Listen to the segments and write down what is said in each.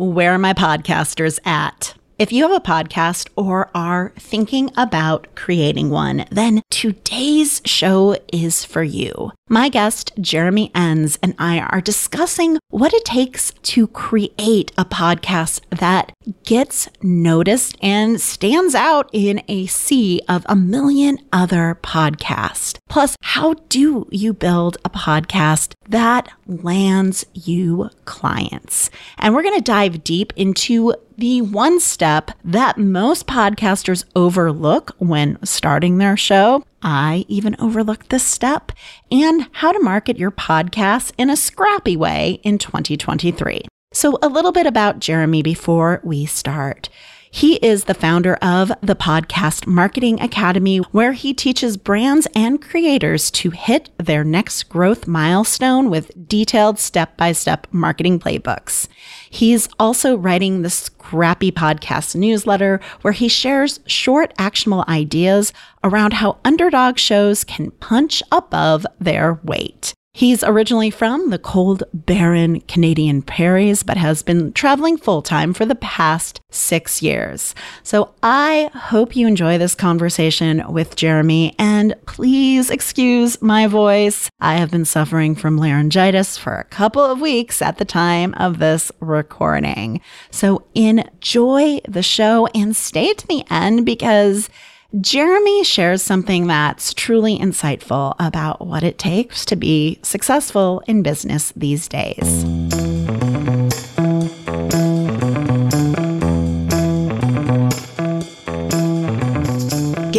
Where are my podcasters at? If you have a podcast or are thinking about creating one, then today's show is for you. My guest, Jeremy Enns, and I are discussing what it takes to create a podcast that gets noticed and stands out in a sea of a million other podcasts. Plus, how do you build a podcast that lands you clients? And we're going to dive deep into the one step that most podcasters overlook when starting their show. I even overlooked this step and how to market your podcast in a scrappy way in 2023. So, a little bit about Jeremy before we start. He is the founder of the Podcast Marketing Academy, where he teaches brands and creators to hit their next growth milestone with detailed step by step marketing playbooks. He's also writing the Scrappy Podcast newsletter, where he shares short, actionable ideas around how underdog shows can punch above their weight. He's originally from the cold, barren Canadian prairies, but has been traveling full time for the past six years. So I hope you enjoy this conversation with Jeremy, and please excuse my voice. I have been suffering from laryngitis for a couple of weeks at the time of this recording. So enjoy the show and stay to the end because Jeremy shares something that's truly insightful about what it takes to be successful in business these days.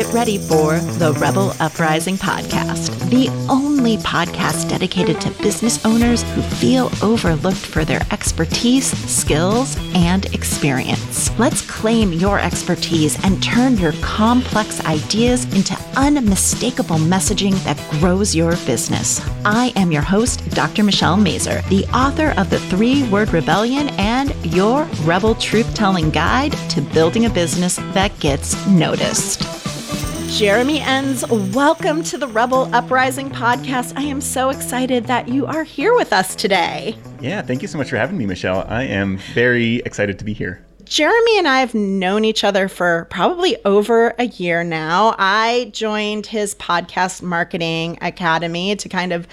Get ready for the Rebel Uprising podcast, the only podcast dedicated to business owners who feel overlooked for their expertise, skills, and experience. Let's claim your expertise and turn your complex ideas into unmistakable messaging that grows your business. I am your host, Dr. Michelle Mazur, the author of The Three Word Rebellion and your Rebel Truth Telling Guide to Building a Business That Gets Noticed. Jeremy Enns, welcome to the Rebel Uprising podcast. I am so excited that you are here with us today. Yeah, thank you so much for having me, Michelle. I am very excited to be here. Jeremy and I have known each other for probably over a year now. I joined his podcast marketing academy to kind of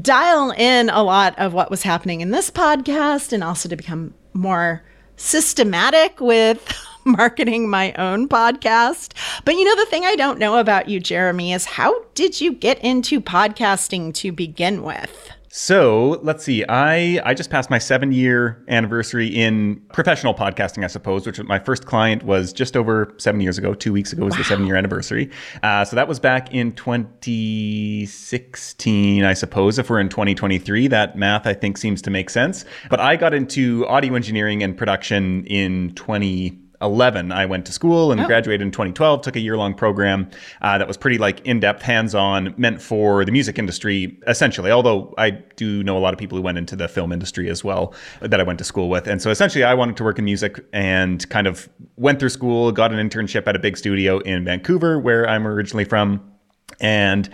dial in a lot of what was happening in this podcast and also to become more systematic with marketing my own podcast. But you know, the thing I don't know about you, Jeremy, is how did you get into podcasting to begin with? So let's see. I I just passed my seven year anniversary in professional podcasting, I suppose. Which my first client was just over seven years ago. Two weeks ago was wow. the seven year anniversary. Uh, so that was back in 2016, I suppose. If we're in 2023, that math I think seems to make sense. But I got into audio engineering and production in 20. 11 i went to school and oh. graduated in 2012 took a year-long program uh, that was pretty like in-depth hands-on meant for the music industry essentially although i do know a lot of people who went into the film industry as well that i went to school with and so essentially i wanted to work in music and kind of went through school got an internship at a big studio in vancouver where i'm originally from and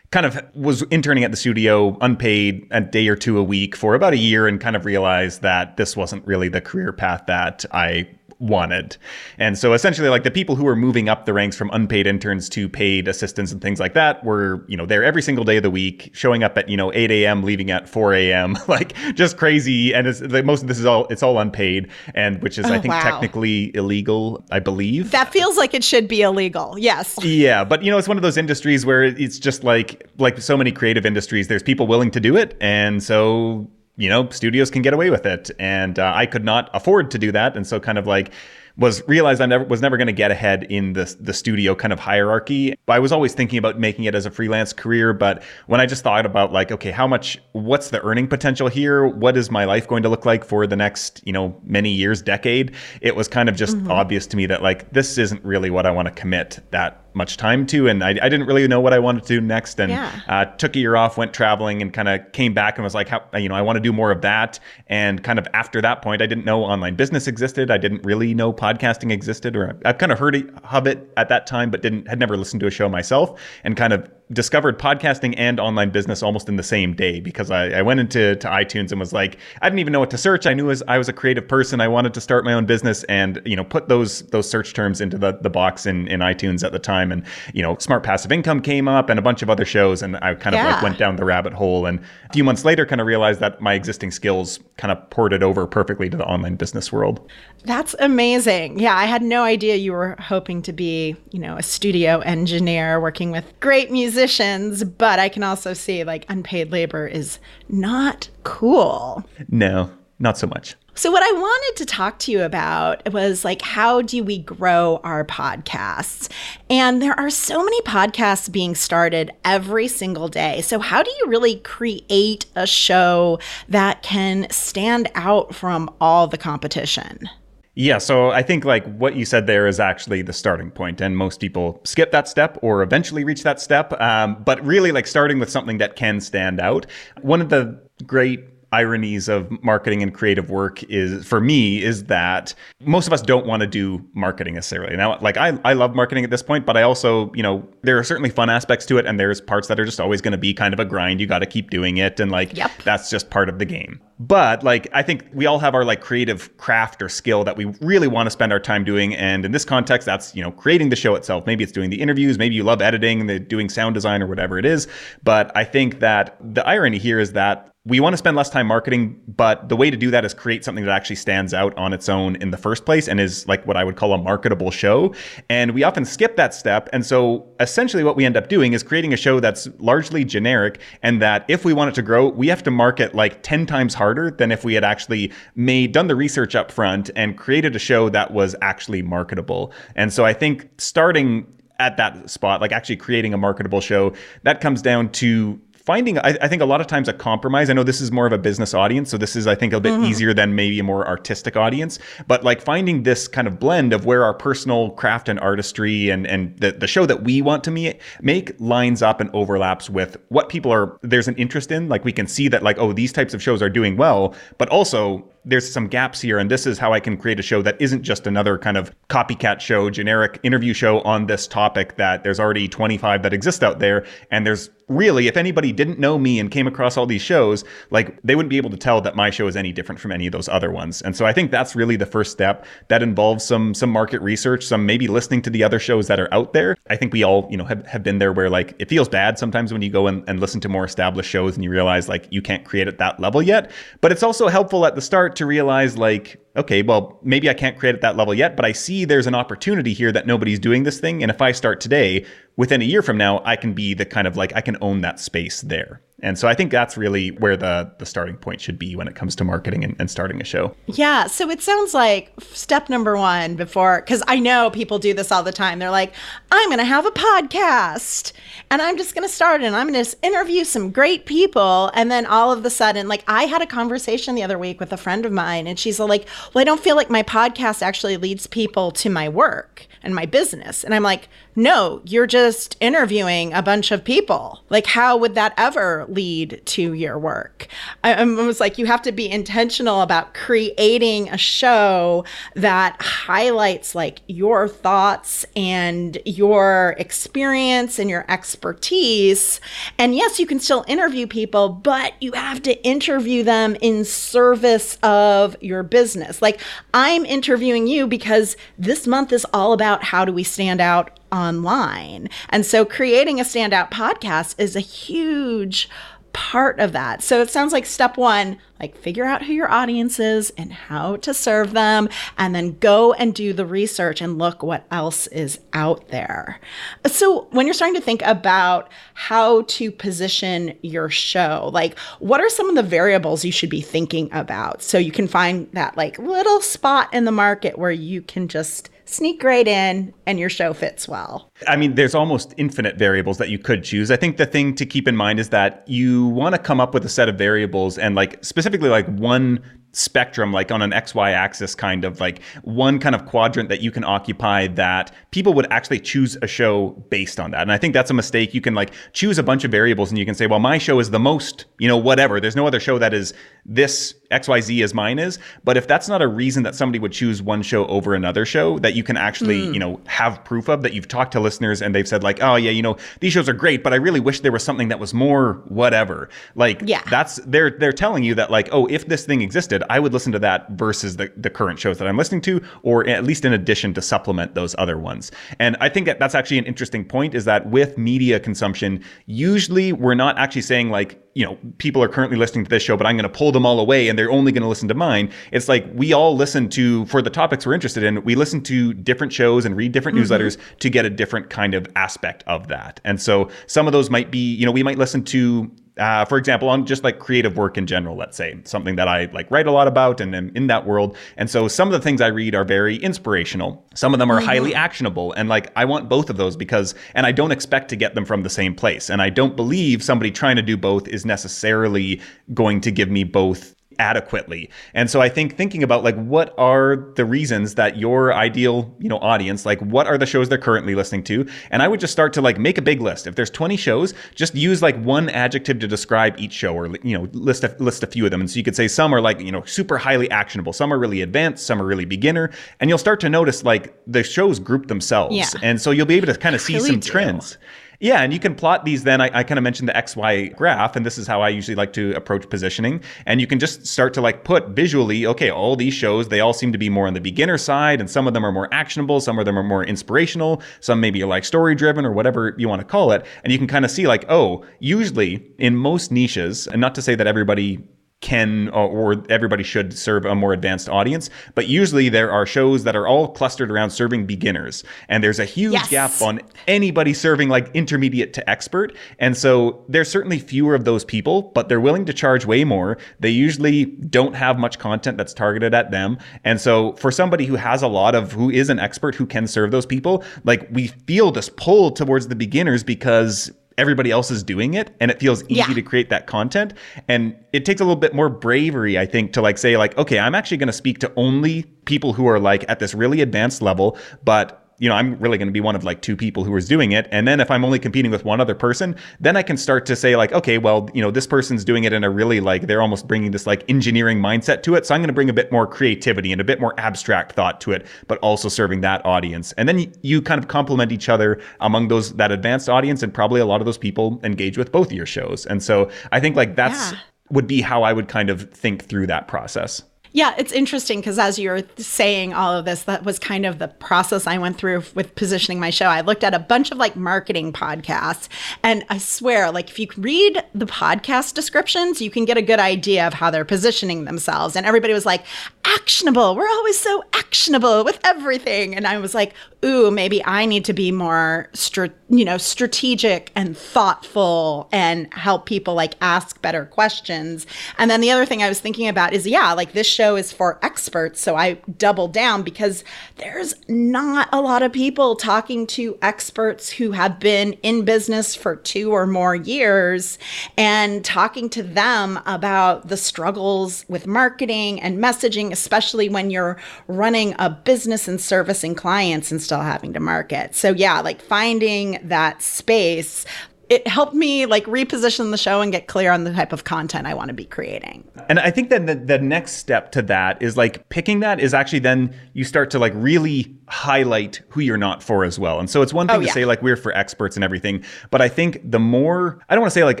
kind of was interning at the studio unpaid a day or two a week for about a year and kind of realized that this wasn't really the career path that I wanted. And so essentially like the people who were moving up the ranks from unpaid interns to paid assistants and things like that were, you know, there every single day of the week, showing up at, you know, 8 a.m., leaving at 4 a.m., like just crazy. And it's, like, most of this is all, it's all unpaid and which is, oh, I think, wow. technically illegal, I believe. That feels like it should be illegal. Yes. Yeah. But, you know, it's one of those industries where it's just like, like so many creative industries, there's people willing to do it. And so you know, studios can get away with it. And uh, I could not afford to do that. And so kind of like was realized I never was never going to get ahead in the the studio kind of hierarchy. I was always thinking about making it as a freelance career, but when I just thought about like, okay, how much, what's the earning potential here? What is my life going to look like for the next, you know, many years, decade? It was kind of just mm-hmm. obvious to me that like this isn't really what I want to commit that much time to and I, I didn't really know what i wanted to do next. And yeah. uh, took a year off went traveling and kind of came back and was like how you know i want to do more of that. And kind of after that point i didn't know online business existed. I didn't really know podcasting existed or i've kind of heard of it at that time but didn't had never listened to a show myself and kind of discovered podcasting and online business almost in the same day because I, I, went into to iTunes and was like, I didn't even know what to search. I knew as I was a creative person, I wanted to start my own business and you know put those those search terms into the, the box in, in iTunes at the time. And you know, Smart Passive Income came up and a bunch of other shows, and I kind of yeah. like went down the rabbit hole. And a few months later, kind of realized that my existing skills kind of ported over perfectly to the online business world. That's amazing. Yeah, I had no idea you were hoping to be, you know, a studio engineer working with great musicians, but I can also see like unpaid labor is not cool. No, not so much. So, what I wanted to talk to you about was like, how do we grow our podcasts? And there are so many podcasts being started every single day. So, how do you really create a show that can stand out from all the competition? Yeah, so I think like what you said there is actually the starting point, and most people skip that step or eventually reach that step. Um, but really, like starting with something that can stand out. One of the great ironies of marketing and creative work is for me is that most of us don't want to do marketing necessarily. Now, like I, I love marketing at this point, but I also, you know, there are certainly fun aspects to it and there's parts that are just always going to be kind of a grind. You got to keep doing it. And like, yep. that's just part of the game. But like, I think we all have our like creative craft or skill that we really want to spend our time doing. And in this context, that's, you know, creating the show itself. Maybe it's doing the interviews. Maybe you love editing, the doing sound design or whatever it is. But I think that the irony here is that we want to spend less time marketing, but the way to do that is create something that actually stands out on its own in the first place and is like what I would call a marketable show. And we often skip that step. And so essentially what we end up doing is creating a show that's largely generic and that if we want it to grow, we have to market like 10 times harder than if we had actually made done the research up front and created a show that was actually marketable. And so I think starting at that spot, like actually creating a marketable show, that comes down to finding I, I, think a lot of times a compromise i know this is more of a business audience so this is i think a bit mm-hmm. easier than maybe a more artistic audience but like finding this kind of blend of where our personal craft and artistry and and the, the show that we want to me- make lines up and overlaps with what people are there's an interest in like we can see that like oh these types of shows are doing well but also there's some gaps here and this is how I can create a show that isn't just another kind of copycat show, generic interview show on this topic that there's already 25 that exist out there and there's really if anybody didn't know me and came across all these shows, like they wouldn't be able to tell that my show is any different from any of those other ones. And so I think that's really the first step that involves some some market research, some maybe listening to the other shows that are out there. I think we all, you know, have, have been there where like it feels bad sometimes when you go and, and listen to more established shows and you realize like you can't create at that level yet. But it's also helpful at the start start to realize like okay, well, maybe I can't create at that level yet, but I see there's an opportunity here that nobody's doing this thing. And if I start today, within a year from now, I can be the kind of like I can own that space there. And so I think that's really where the the starting point should be when it comes to marketing and, and starting a show. Yeah. So it sounds like step number one before because I know people do this all the time. They're like, I'm gonna have a podcast and I'm just gonna start and I'm gonna interview some great people. And then all of a sudden, like I had a conversation the other week with a friend of mine, and she's like, well, I don't feel like my podcast actually leads people to my work and my business. And I'm like, no, you're just interviewing a bunch of people. Like, how would that ever lead to your work? I, I was like, you have to be intentional about creating a show that highlights like your thoughts and your experience and your expertise. And yes, you can still interview people, but you have to interview them in service of your business. Like, I'm interviewing you because this month is all about how do we stand out online. And so creating a standout podcast is a huge part of that. So it sounds like step one, like figure out who your audience is and how to serve them, and then go and do the research and look what else is out there. So when you're starting to think about how to position your show, like what are some of the variables you should be thinking about so you can find that like little spot in the market where you can just sneak right in and your show fits well. I mean, there's almost infinite variables that you could choose. I think the thing to keep in mind is that you want to come up with a set of variables and like specifically like one spectrum like on an xy axis kind of like one kind of quadrant that you can occupy that people would actually choose a show based on that and i think that's a mistake you can like choose a bunch of variables and you can say well my show is the most you know whatever there's no other show that is this xyz as mine is but if that's not a reason that somebody would choose one show over another show that you can actually mm. you know have proof of that you've talked to listeners and they've said like, oh yeah, you know, these shows are great, but I really wish there was something that was more whatever. Like yeah. that's they're they're telling you that like, oh, if this thing existed, I would listen to that versus the, the current shows that I'm listening to, or at least in addition to supplement those other ones. And I think that that's actually an interesting point is that with media consumption, usually we're not actually saying like, you know, people are currently listening to this show, but I'm going to pull them all away and they're only going to listen to mine. It's like we all listen to, for the topics we're interested in, we listen to different shows and read different mm-hmm. newsletters to get a different kind of aspect of that. And so some of those might be, you know, we might listen to uh, for example, on just like creative work in general, let's say something that I like write a lot about and am in that world. And so some of the things I read are very inspirational. Some of them are mm-hmm. highly actionable. And like I want both of those because, and I don't expect to get them from the same place. And I don't believe somebody trying to do both is necessarily going to give me both adequately. And so I think thinking about like what are the reasons that your ideal, you know, audience, like what are the shows they're currently listening to? And I would just start to like make a big list. If there's 20 shows, just use like one adjective to describe each show or you know, list a, list a few of them. And so you could say some are like, you know, super highly actionable, some are really advanced, some are really beginner, and you'll start to notice like the shows group themselves. Yeah. And so you'll be able to kind of see really some do. trends. Yeah, and you can plot these then. I, I kind of mentioned the XY graph, and this is how I usually like to approach positioning. And you can just start to like put visually, okay, all these shows, they all seem to be more on the beginner side, and some of them are more actionable, some of them are more inspirational, some maybe are like story driven or whatever you want to call it. And you can kind of see like, oh, usually in most niches, and not to say that everybody can or everybody should serve a more advanced audience. But usually there are shows that are all clustered around serving beginners. And there's a huge yes. gap on anybody serving like intermediate to expert. And so there's certainly fewer of those people, but they're willing to charge way more. They usually don't have much content that's targeted at them. And so for somebody who has a lot of who is an expert who can serve those people, like we feel this pull towards the beginners because everybody else is doing it and it feels easy yeah. to create that content and it takes a little bit more bravery i think to like say like okay i'm actually going to speak to only people who are like at this really advanced level but you know, I'm really going to be one of like two people who is doing it. And then if I'm only competing with one other person, then I can start to say like, okay, well, you know, this person's doing it in a really like, they're almost bringing this like engineering mindset to it. So I'm going to bring a bit more creativity and a bit more abstract thought to it, but also serving that audience. And then you kind of complement each other among those, that advanced audience. And probably a lot of those people engage with both of your shows. And so I think like that's, yeah. would be how I would kind of think through that process. Yeah, it's interesting because as you're saying all of this, that was kind of the process I went through with positioning my show. I looked at a bunch of like marketing podcasts, and I swear, like if you read the podcast descriptions, you can get a good idea of how they're positioning themselves. And everybody was like, actionable. We're always so actionable with everything. And I was like, ooh, maybe I need to be more, str- you know, strategic and thoughtful and help people like ask better questions. And then the other thing I was thinking about is, yeah, like this show is for experts. So I doubled down because there's not a lot of people talking to experts who have been in business for two or more years and talking to them about the struggles with marketing and messaging, especially when you're running a business and servicing clients and still having to market. So, yeah, like finding that space it helped me like reposition the show and get clear on the type of content I want to be creating. And I think that the, the next step to that is like picking that is actually then you start to like really highlight who you're not for as well. And so it's one thing oh, to yeah. say like we're for experts and everything, but I think the more I don't want to say like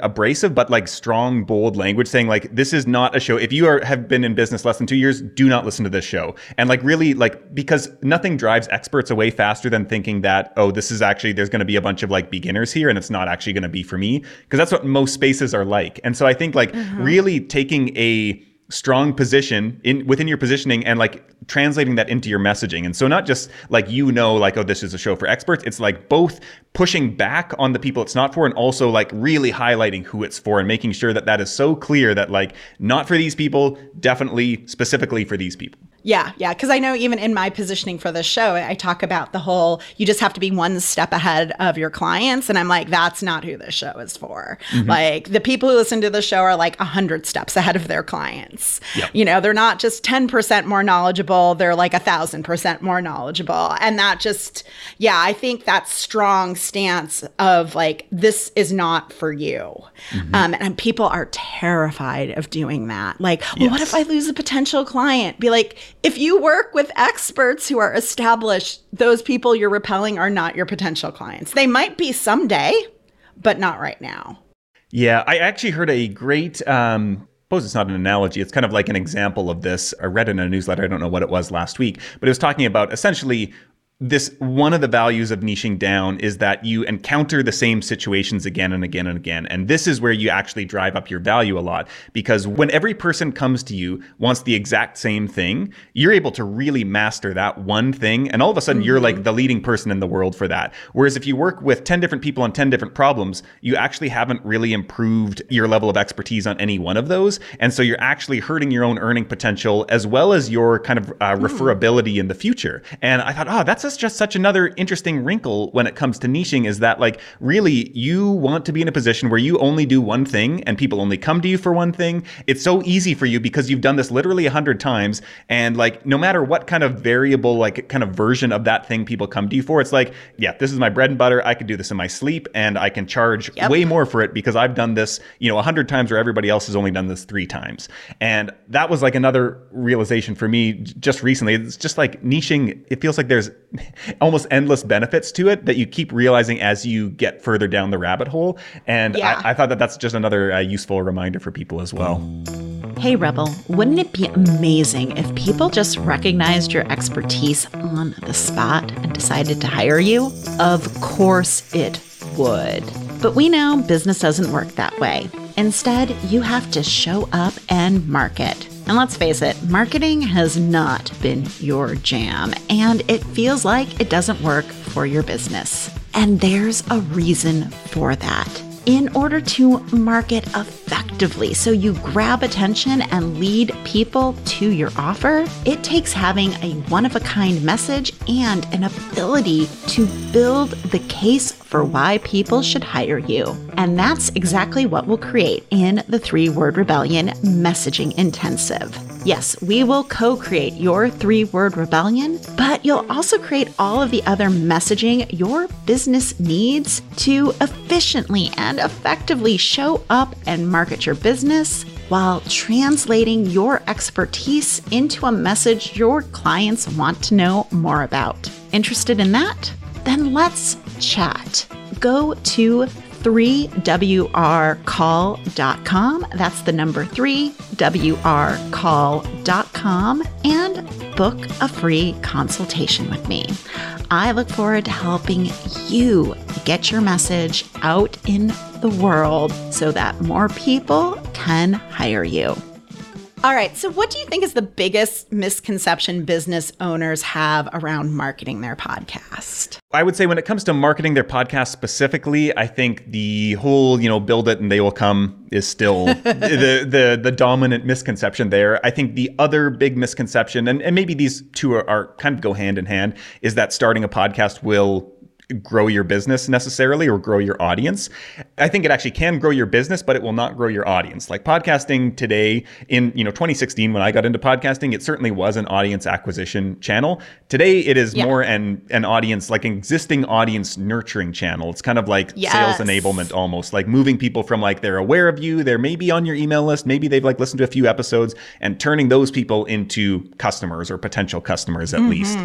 abrasive, but like strong, bold language saying like this is not a show. If you are have been in business less than two years, do not listen to this show. And like really like because nothing drives experts away faster than thinking that oh this is actually there's going to be a bunch of like beginners here and it's not actually going to be for me because that's what most spaces are like. And so I think like mm-hmm. really taking a strong position in within your positioning and like translating that into your messaging. And so not just like you know like oh this is a show for experts, it's like both pushing back on the people it's not for and also like really highlighting who it's for and making sure that that is so clear that like not for these people, definitely specifically for these people. Yeah, yeah. Because I know even in my positioning for the show, I talk about the whole you just have to be one step ahead of your clients. And I'm like, that's not who this show is for. Mm-hmm. Like the people who listen to the show are like 100 steps ahead of their clients. Yep. You know, they're not just 10% more knowledgeable, they're like a thousand percent more knowledgeable. And that just, yeah, I think that strong stance of like, this is not for you. Mm-hmm. Um, and people are terrified of doing that. Like, well, yes. what if I lose a potential client? Be like, if you work with experts who are established, those people you're repelling are not your potential clients. They might be someday, but not right now. Yeah, I actually heard a great um suppose it's not an analogy. It's kind of like an example of this. I read in a newsletter. I don't know what it was last week, but it was talking about essentially this one of the values of niching down is that you encounter the same situations again and again and again. And this is where you actually drive up your value a lot because when every person comes to you wants the exact same thing, you're able to really master that one thing. And all of a sudden, mm-hmm. you're like mm-hmm. the leading person in the world for that. Whereas if you work with 10 different people on 10 different problems, you actually haven't really improved your level of expertise on any one of those. And so you're actually hurting your own earning potential as well as your kind of uh, hmm. referability mm. in the future. And I thought, oh, that's a that's just such another interesting wrinkle when it comes to niching is that like really you want to be in a position where you only do one thing and people only come to you for one thing. It's so easy for you because you've done this literally a hundred times and like no matter what kind of variable like kind of version of that thing people come to you for, it's like, yeah, this is my bread and butter. I could do this in my sleep and I can charge yep. way more for it because I've done this, you know, a hundred times where everybody else has only done this three times. And that was like another realization for me just recently. It's just like niching, it feels like there's almost endless benefits to it that you keep realizing as you get further down the rabbit hole. And yeah. I, I, thought that that's just another uh, useful reminder for people as well. Hey, Rebel, wouldn't it be amazing if people just recognized your expertise on the spot and decided to hire you? Of course it would. But we know business doesn't work that way. Instead, you have to show up and market. And let's face it, marketing has not been your jam, and it feels like it doesn't work for your business. And there's a reason for that in order to market effectively so you grab attention and lead people to your offer, it takes having a one of a kind message and an ability to build the case for why people should hire you. And that's exactly what we'll create in the Three Word Rebellion Messaging Intensive. Yes, we will co create your three word rebellion, but you'll also create all of the other messaging your business needs to efficiently and effectively show up and market your business while translating your expertise into a message your clients want to know more about. Interested in that? Then let's chat. Go to 3wrcall.com. That's the number 3wrcall.com and book a free consultation with me. I look forward to helping you get your message out in the world so that more people can hire you. All right. So, what do you think is the biggest misconception business owners have around marketing their podcast? I would say when it comes to marketing their podcast specifically, I think the whole, you know, build it and they will come is still the, the the dominant misconception there. I think the other big misconception, and, and maybe these two are, are kind of go hand in hand, is that starting a podcast will grow your business necessarily or grow your audience. I think it actually can grow your business, but it will not grow your audience. Like podcasting today in, you know, 2016 when I got into podcasting, it certainly was an audience acquisition channel. Today it is yeah. more an an audience like an existing audience nurturing channel. It's kind of like yes. sales enablement almost, like moving people from like they're aware of you, they're maybe on your email list, maybe they've like listened to a few episodes and turning those people into customers or potential customers at mm-hmm. least.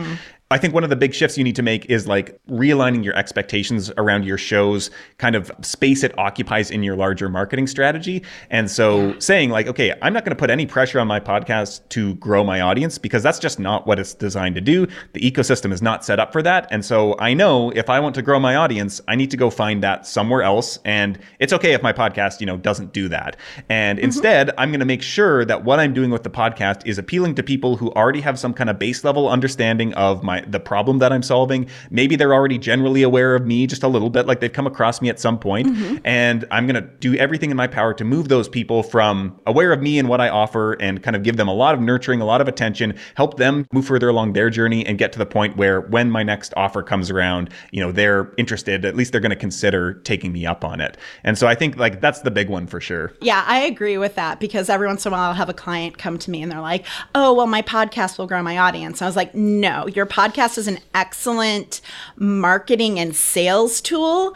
I think one of the big shifts you need to make is like realigning your expectations around your show's kind of space it occupies in your larger marketing strategy. And so saying like, okay, I'm not going to put any pressure on my podcast to grow my audience because that's just not what it's designed to do. The ecosystem is not set up for that. And so I know if I want to grow my audience, I need to go find that somewhere else. And it's okay if my podcast, you know, doesn't do that. And mm-hmm. instead, I'm going to make sure that what I'm doing with the podcast is appealing to people who already have some kind of base level understanding of my the problem that I'm solving. Maybe they're already generally aware of me just a little bit, like they've come across me at some point. Mm-hmm. And I'm going to do everything in my power to move those people from aware of me and what I offer and kind of give them a lot of nurturing, a lot of attention, help them move further along their journey and get to the point where when my next offer comes around, you know, they're interested, at least they're going to consider taking me up on it. And so I think like that's the big one for sure. Yeah, I agree with that because every once in a while I'll have a client come to me and they're like, oh, well, my podcast will grow my audience. I was like, no, your podcast podcast is an excellent marketing and sales tool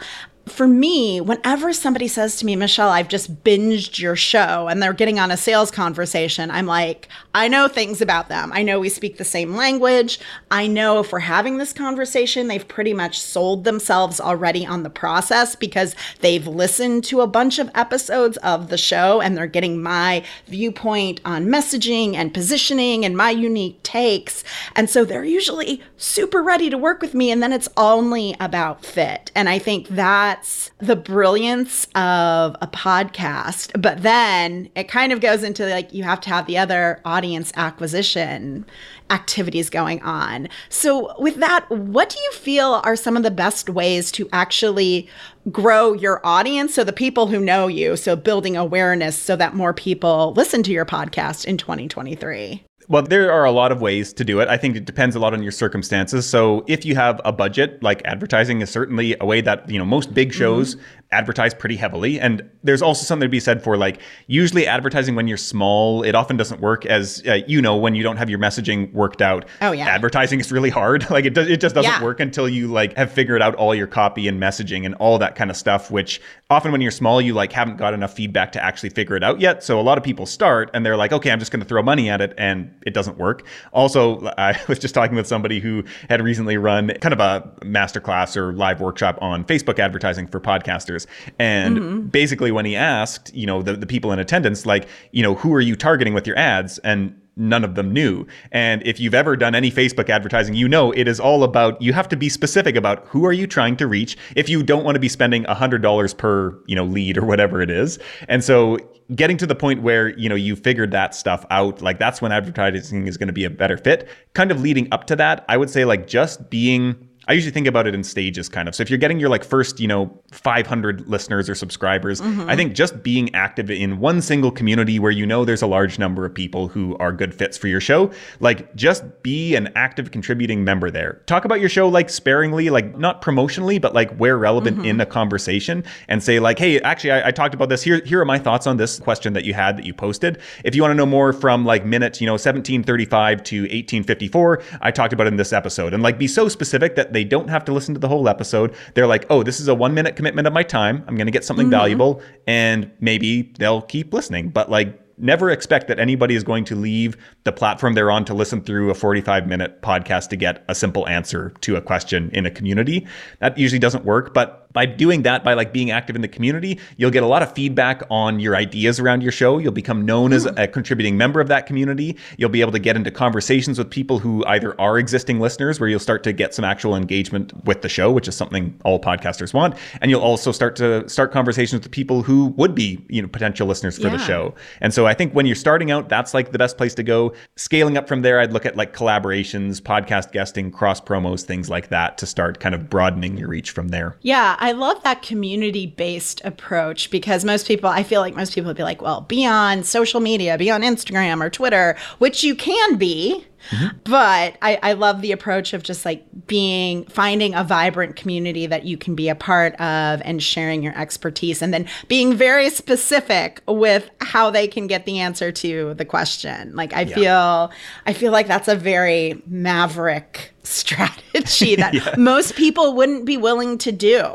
for me, whenever somebody says to me, Michelle, I've just binged your show and they're getting on a sales conversation, I'm like, I know things about them. I know we speak the same language. I know if we're having this conversation, they've pretty much sold themselves already on the process because they've listened to a bunch of episodes of the show and they're getting my viewpoint on messaging and positioning and my unique takes. And so they're usually super ready to work with me. And then it's only about fit. And I think that's the brilliance of a podcast. But then it kind of goes into like, you have to have the other audience acquisition activities going on. So, with that, what do you feel are some of the best ways to actually grow your audience? So, the people who know you, so building awareness so that more people listen to your podcast in 2023? Well, there are a lot of ways to do it. I think it depends a lot on your circumstances. So, if you have a budget, like advertising is certainly a way that, you know, most big shows mm-hmm advertise pretty heavily. And there's also something to be said for like usually advertising when you're small, it often doesn't work as uh, you know when you don't have your messaging worked out. Oh yeah, advertising is really hard. like it does, it just doesn't yeah. work until you like have figured out all your copy and messaging and all that kind of stuff. Which often when you're small, you like haven't got enough feedback to actually figure it out yet. So a lot of people start and they're like, okay, I'm just going to throw money at it, and it doesn't work. Also, I was just talking with somebody who had recently run kind of a masterclass or live workshop on Facebook advertising for podcasters and mm-hmm. basically, when he asked, you know, the, the people in attendance, like, you know, who are you targeting with your ads? And none of them knew. And if you've ever done any Facebook advertising, you know it is all about you have to be specific about who are you trying to reach if you don't want to be spending $100 per, you know, lead or whatever it is. And so getting to the point where, you know, you figured that stuff out, like that's when advertising is going to be a better fit. Kind of leading up to that, I would say like just being I usually think about it in stages kind of. So if you're getting your like first, you know, 500 listeners or subscribers, mm-hmm. I think just being active in one single community where you know there's a large number of people who are good fits for your show, like just be an active contributing member there. Talk about your show like sparingly, like not promotionally, but like where relevant mm-hmm. in a conversation and say like, hey, actually I, I, talked about this. Here, here are my thoughts on this question that you had that you posted. If you want to know more from like minute, you know, 1735 to 1854, I talked about in this episode and like be so specific that they don't have to listen to the whole episode. They're like, oh, this is a one minute commitment of my time. I'm going to get something mm-hmm. valuable, and maybe they'll keep listening. But like, never expect that anybody is going to leave the platform they're on to listen through a 45 minute podcast to get a simple answer to a question in a community. That usually doesn't work, but by doing that, by like being active in the community, you'll get a lot of feedback on your ideas around your show. You'll become known as a contributing member of that community. You'll be able to get into conversations with people who either are existing listeners, where you'll start to get some actual engagement with the show, which is something all podcasters want. And you'll also start to start conversations with people who would be, you know, potential listeners for yeah. the show. And so I think when you're starting out, that's like the best place to go. Scaling up from there, I'd look at like collaborations, podcast guesting, cross promos, things like that to start kind of broadening your reach from there. Yeah, I love that community based approach because most people, I feel like most people would be like, well, be on social media, be on Instagram or Twitter, which you can be. Mm-hmm. But I, I love the approach of just like being, finding a vibrant community that you can be a part of and sharing your expertise and then being very specific with how they can get the answer to the question. Like I yeah. feel, I feel like that's a very maverick strategy that yeah. most people wouldn't be willing to do.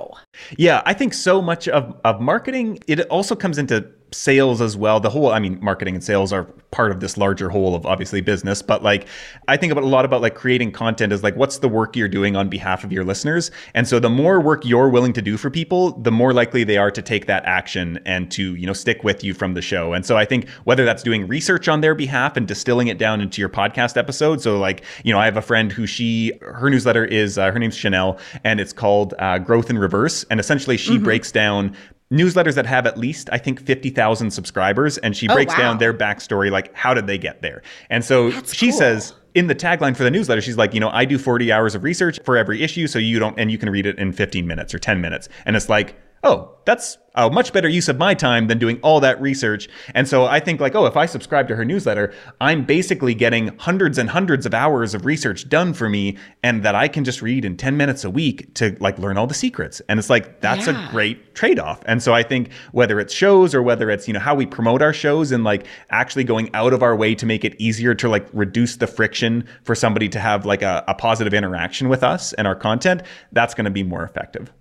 Yeah, I think so much of, of marketing, it also comes into sales as well. The whole, I mean, marketing and sales are part of this larger whole of obviously business, but like I think about a lot about like creating content is like what's the work you're doing on behalf of your listeners. And so the more work you're willing to do for people, the more likely they are to take that action and to, you know, stick with you from the show. And so I think whether that's doing research on their behalf and distilling it down into your podcast episode. So like, you know, I have a friend who she her newsletter is uh, her name's Chanel and it's called uh, Growth in Reverse and essentially she mm-hmm. breaks down newsletters that have at least I think 50,000 subscribers and she oh, breaks wow. down their backstory like how did they get there. And so That's she cool. says in the tagline for the newsletter she's like, you know, I do 40 hours of research for every issue so you don't and you can read it in 15 minutes or 10 minutes. And it's like, "Oh, that's a much better use of my time than doing all that research. And so I think like, oh, if I subscribe to her newsletter, I'm basically getting hundreds and hundreds of hours of research done for me and that I can just read in 10 minutes a week to like learn all the secrets. And it's like that's yeah. a great trade-off. And so I think whether it's shows or whether it's, you know, how we promote our shows and like actually going out of our way to make it easier to like reduce the friction for somebody to have like a, a positive interaction with us and our content, that's going to be more effective.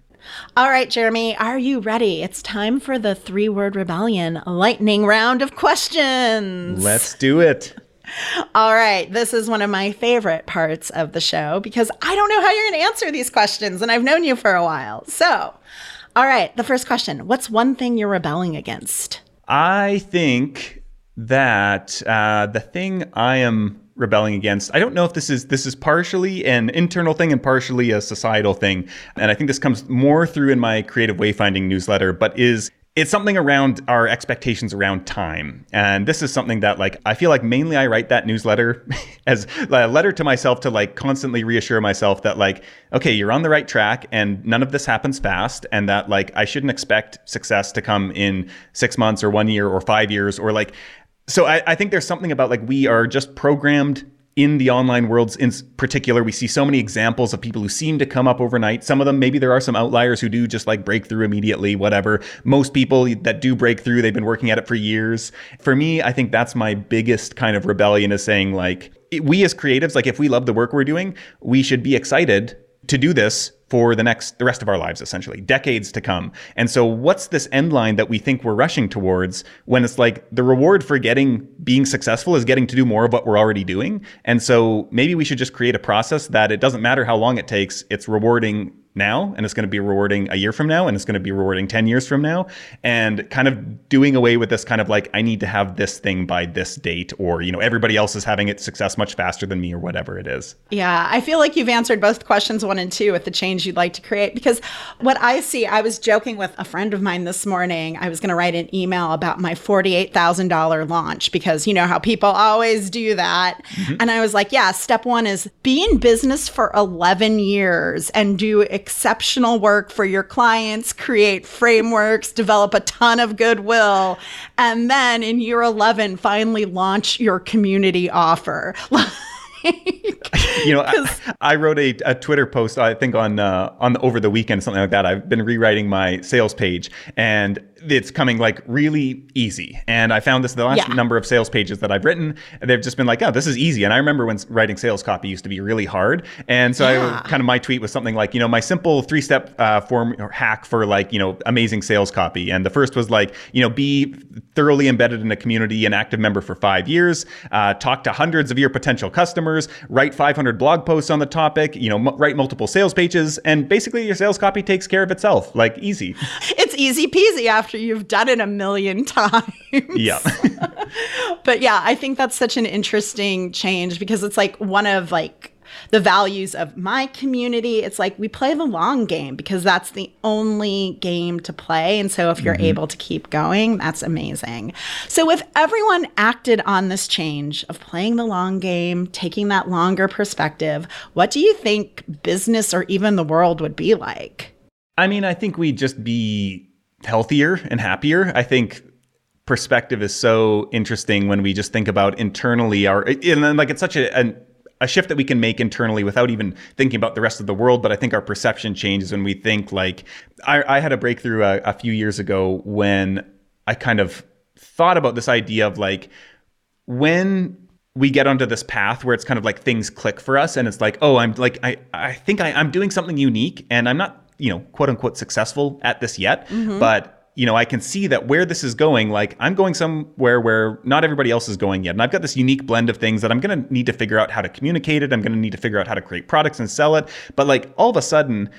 All right, Jeremy, are you ready? It's time for the three word rebellion lightning round of questions. Let's do it. All right, this is one of my favorite parts of the show because I don't know how you're going to answer these questions, and I've known you for a while. So, all right, the first question What's one thing you're rebelling against? I think that uh, the thing I am rebelling against. I don't know if this is this is partially an internal thing and partially a societal thing. And I think this comes more through in my creative wayfinding newsletter, but is it's something around our expectations around time. And this is something that like I feel like mainly I write that newsletter as a letter to myself to like constantly reassure myself that like okay, you're on the right track and none of this happens fast and that like I shouldn't expect success to come in 6 months or 1 year or 5 years or like so I, I think there's something about like we are just programmed in the online worlds in particular, we see so many examples of people who seem to come up overnight. Some of them, maybe there are some outliers who do just like break through immediately, whatever. Most people that do break through, they've been working at it for years. For me, I think that's my biggest kind of rebellion is saying like, we as creatives, like if we love the work we're doing, we should be excited to do this for the next the rest of our lives essentially decades to come. And so what's this end line that we think we're rushing towards when it's like the reward for getting being successful is getting to do more of what we're already doing? And so maybe we should just create a process that it doesn't matter how long it takes it's rewarding now and it's going to be rewarding a year from now and it's going to be rewarding 10 years from now and kind of doing away with this kind of like i need to have this thing by this date or you know everybody else is having it success much faster than me or whatever it is. Yeah i feel like you've answered both questions one and two with the change you'd like to create because what i see i was joking with a friend of mine this morning. I was going to write an email about my $48000 launch because you know how people always do that. Mm-hmm. and i was like yeah step one is be in business for 11 years and do exceptional work for your clients, create frameworks, develop a ton of goodwill, and then in year 11, finally launch your community offer. you know, I, I, wrote a, a, Twitter post, I think on uh, on the, over the weekend, something like that. I've been rewriting my sales page, and it's coming like really easy. And I found this the last yeah. number of sales pages that I've written, they've just been like, oh, this is easy. And I remember when writing sales copy used to be really hard. And so yeah. I kind of my tweet was something like, you know, my simple three step uh, form or hack for like, you know, amazing sales copy. And the first was like, you know, be thoroughly embedded in a community, an active member for five years, uh, talk to hundreds of your potential customers, write 500 blog posts on the topic, you know, m- write multiple sales pages. And basically your sales copy takes care of itself, like easy. Easy peasy after after you've done it a million times. Yeah. but yeah, I think that's such an interesting change because it's like one of like the values of my community. It's like we play the long game because that's the only game to play. And so if you're mm-hmm. able to keep going, that's amazing. So if everyone acted on this change of playing the long game, taking that longer perspective, what do you think business or even the world would be like? I mean, I think we'd just be healthier and happier. I think perspective is so interesting when we just think about internally our and then like it's such a, a a shift that we can make internally without even thinking about the rest of the world. But I think our perception changes when we think like I, I had a breakthrough a, a, few years ago when I kind of thought about this idea of like when we get onto this path where it's kind of like things click for us and it's like, oh, I'm like, I, I think I, I'm doing something unique and I'm not you know, quote unquote successful at this yet, mm-hmm. but you know, I can see that where this is going, like I'm going somewhere where not everybody else is going yet. And I've got this unique blend of things that I'm going to need to figure out how to communicate it. I'm going to need to figure out how to create products and sell it. But like all of a sudden,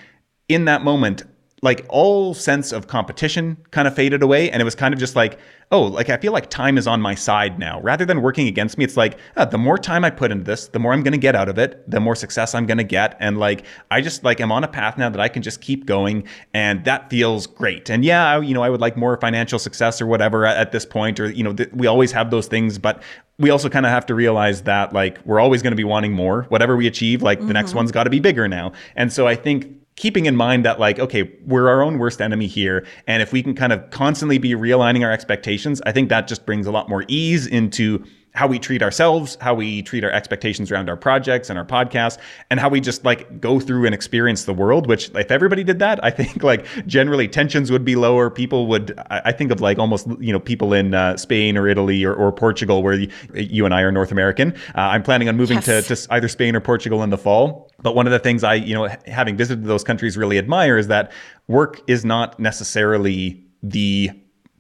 in that moment, like all sense of competition kind of faded away. And it was kind of just like, oh, like I feel like time is on my side now. Rather than working against me, it's like oh, the more time I put into this, the more I'm going to get out of it, the more success I'm going to get. And like I just like am on a path now that I can just keep going, and that feels great. And yeah, you know, I would like more financial success or whatever at, at this point, or you know, th- we always have those things, but we also kind of have to realize that like we're always going to be wanting more. Whatever we achieve, like mm-hmm. the next mm-hmm. one's got to be bigger now. And so I think keeping in mind that like okay we're our own worst enemy here and if we can kind of constantly be realigning our expectations i think that just brings a lot more ease into how we treat ourselves, how we treat our expectations around our projects and our podcasts, and how we just like go through and experience the world. Which, if everybody did that, I think like generally tensions would be lower. People would, I think of like almost, you know, people in uh, Spain or Italy or, or Portugal, where you, you, and I are North American. Uh, I'm planning on moving yes. to, to either Spain or Portugal in the fall. But one of the things I, you know, having visited those countries really admire is that work is not necessarily the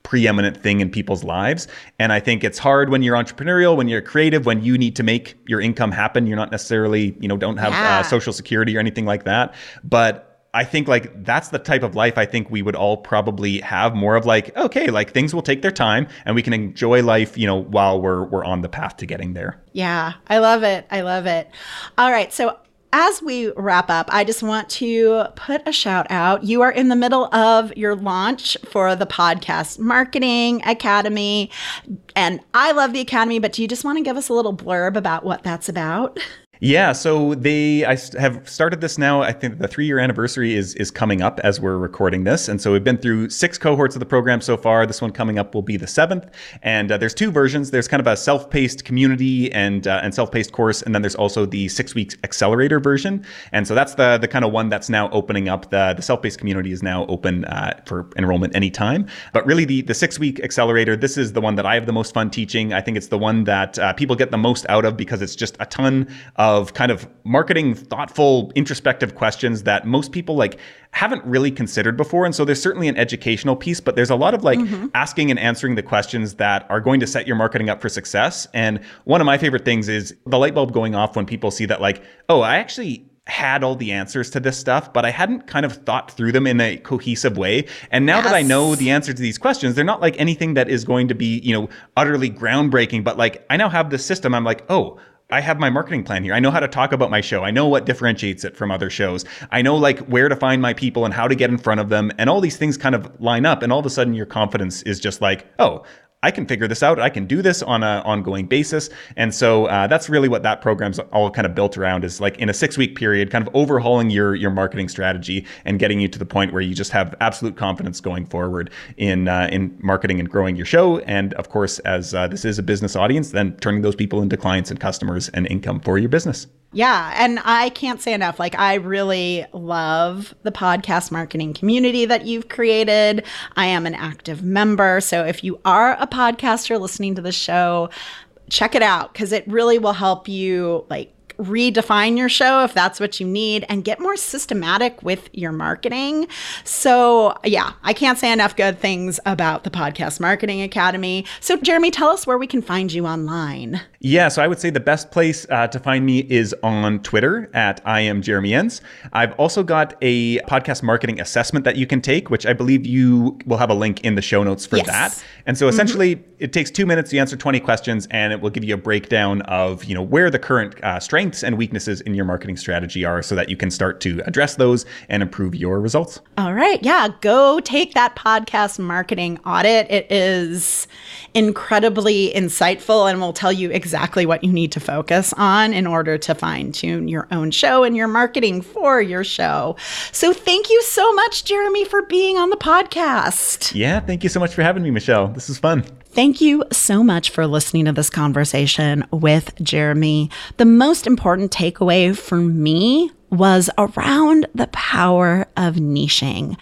preeminent thing in people's lives. And I think it's hard when you're entrepreneurial, when you're creative, when you need to make your income happen. You're not necessarily, you know, don't have uh, yeah. uh, social security or anything like that. But I think like that's the type of life I think we would all probably have more of like, okay, like things will take their time and we can enjoy life, you know, while we're we're on the path to getting there. Yeah, I love it. I love it. All right. So as we wrap up, I just want to put a shout out. You are in the middle of your launch for the podcast marketing academy. And I love the academy, but do you just want to give us a little blurb about what that's about? Yeah, so they I have started this now. I think the three year anniversary is is coming up as we're recording this, and so we've been through six cohorts of the program so far. This one coming up will be the seventh, and uh, there's two versions. There's kind of a self paced community and uh, and self paced course, and then there's also the six weeks accelerator version. And so that's the the kind of one that's now opening up. The the self paced community is now open uh, for enrollment anytime. But really, the the six week accelerator, this is the one that I have the most fun teaching. I think it's the one that uh, people get the most out of because it's just a ton of of kind of marketing thoughtful introspective questions that most people like haven't really considered before and so there's certainly an educational piece but there's a lot of like mm-hmm. asking and answering the questions that are going to set your marketing up for success and one of my favorite things is the light bulb going off when people see that like oh i actually had all the answers to this stuff, but I hadn't kind of thought through them in a cohesive way. And now yes. that I know the answer to these questions, they're not like anything that is going to be, you know, utterly groundbreaking, but like I now have this system. I'm like, oh, I have my marketing plan here. I know how to talk about my show. I know what differentiates it from other shows. I know like where to find my people and how to get in front of them. And all these things kind of line up. And all of a sudden your confidence is just like, oh, I can figure this out. I can do this on an ongoing basis. And so uh, that's really what that program's all kind of built around is like in a six week period, kind of overhauling your your marketing strategy and getting you to the point where you just have absolute confidence going forward in uh, in marketing and growing your show. And of course, as uh, this is a business audience, then turning those people into clients and customers and income for your business. Yeah. And I can't say enough. Like, I really love the podcast marketing community that you've created. I am an active member. So if you are a podcaster listening to the show, check it out because it really will help you, like, redefine your show if that's what you need and get more systematic with your marketing. So, yeah, I can't say enough good things about the Podcast Marketing Academy. So, Jeremy, tell us where we can find you online. Yeah, so I would say the best place uh, to find me is on Twitter at I am Jeremy Enns. I've also got a podcast marketing assessment that you can take, which I believe you will have a link in the show notes for yes. that. And so essentially, mm-hmm. it takes two minutes to answer 20 questions, and it will give you a breakdown of you know where the current uh, strengths and weaknesses in your marketing strategy are, so that you can start to address those and improve your results. All right, yeah, go take that podcast marketing audit. It is incredibly insightful, and will tell you exactly exactly what you need to focus on in order to fine tune your own show and your marketing for your show. So thank you so much, Jeremy, for being on the podcast. Yeah, thank you so much for having me, Michelle. This is fun. Thank you so much for listening to this conversation with Jeremy. The most important takeaway for me was around the power of niching.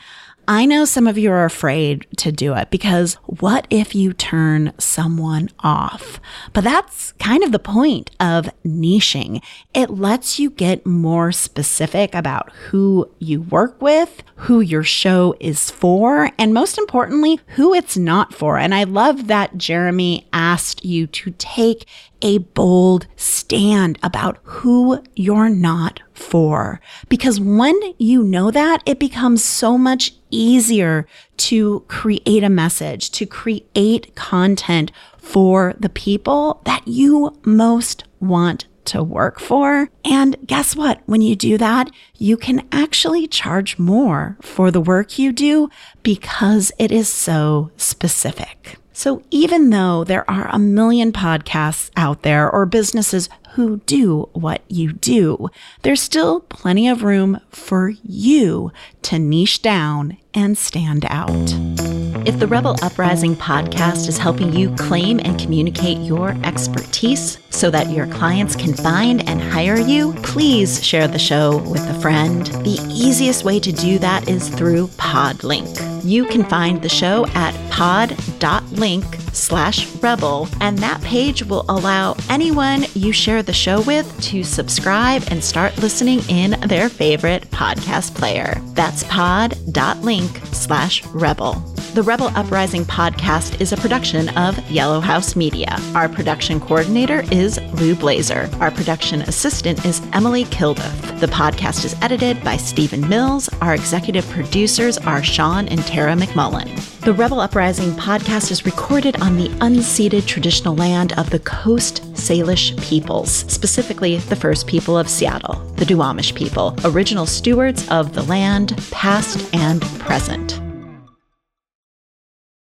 I know some of you are afraid to do it because what if you turn someone off? But that's kind of the point of niching. It lets you get more specific about who you work with, who your show is for, and most importantly, who it's not for. And I love that Jeremy asked you to take a bold stand about who you're not for. Because when you know that, it becomes so much easier to create a message, to create content for the people that you most want to work for. And guess what? When you do that, you can actually charge more for the work you do because it is so specific. So even though there are a million podcasts out there or businesses who do what you do, there's still plenty of room for you to niche down and stand out. If the Rebel Uprising podcast is helping you claim and communicate your expertise so that your clients can find and hire you, please share the show with a friend. The easiest way to do that is through Podlink. You can find the show at pod.link slash rebel, and that page will allow anyone you share the show with to subscribe and start listening in their favorite podcast player. That's pod.link slash rebel. The Rebel Uprising podcast is a production of Yellow House Media. Our production coordinator is Lou Blazer. Our production assistant is Emily Kilduff. The podcast is edited by Stephen Mills. Our executive producers are Sean and Tara McMullin. The Rebel Uprising podcast is recorded on the unceded traditional land of the Coast Salish peoples, specifically the first people of Seattle, the Duwamish people, original stewards of the land, past and present.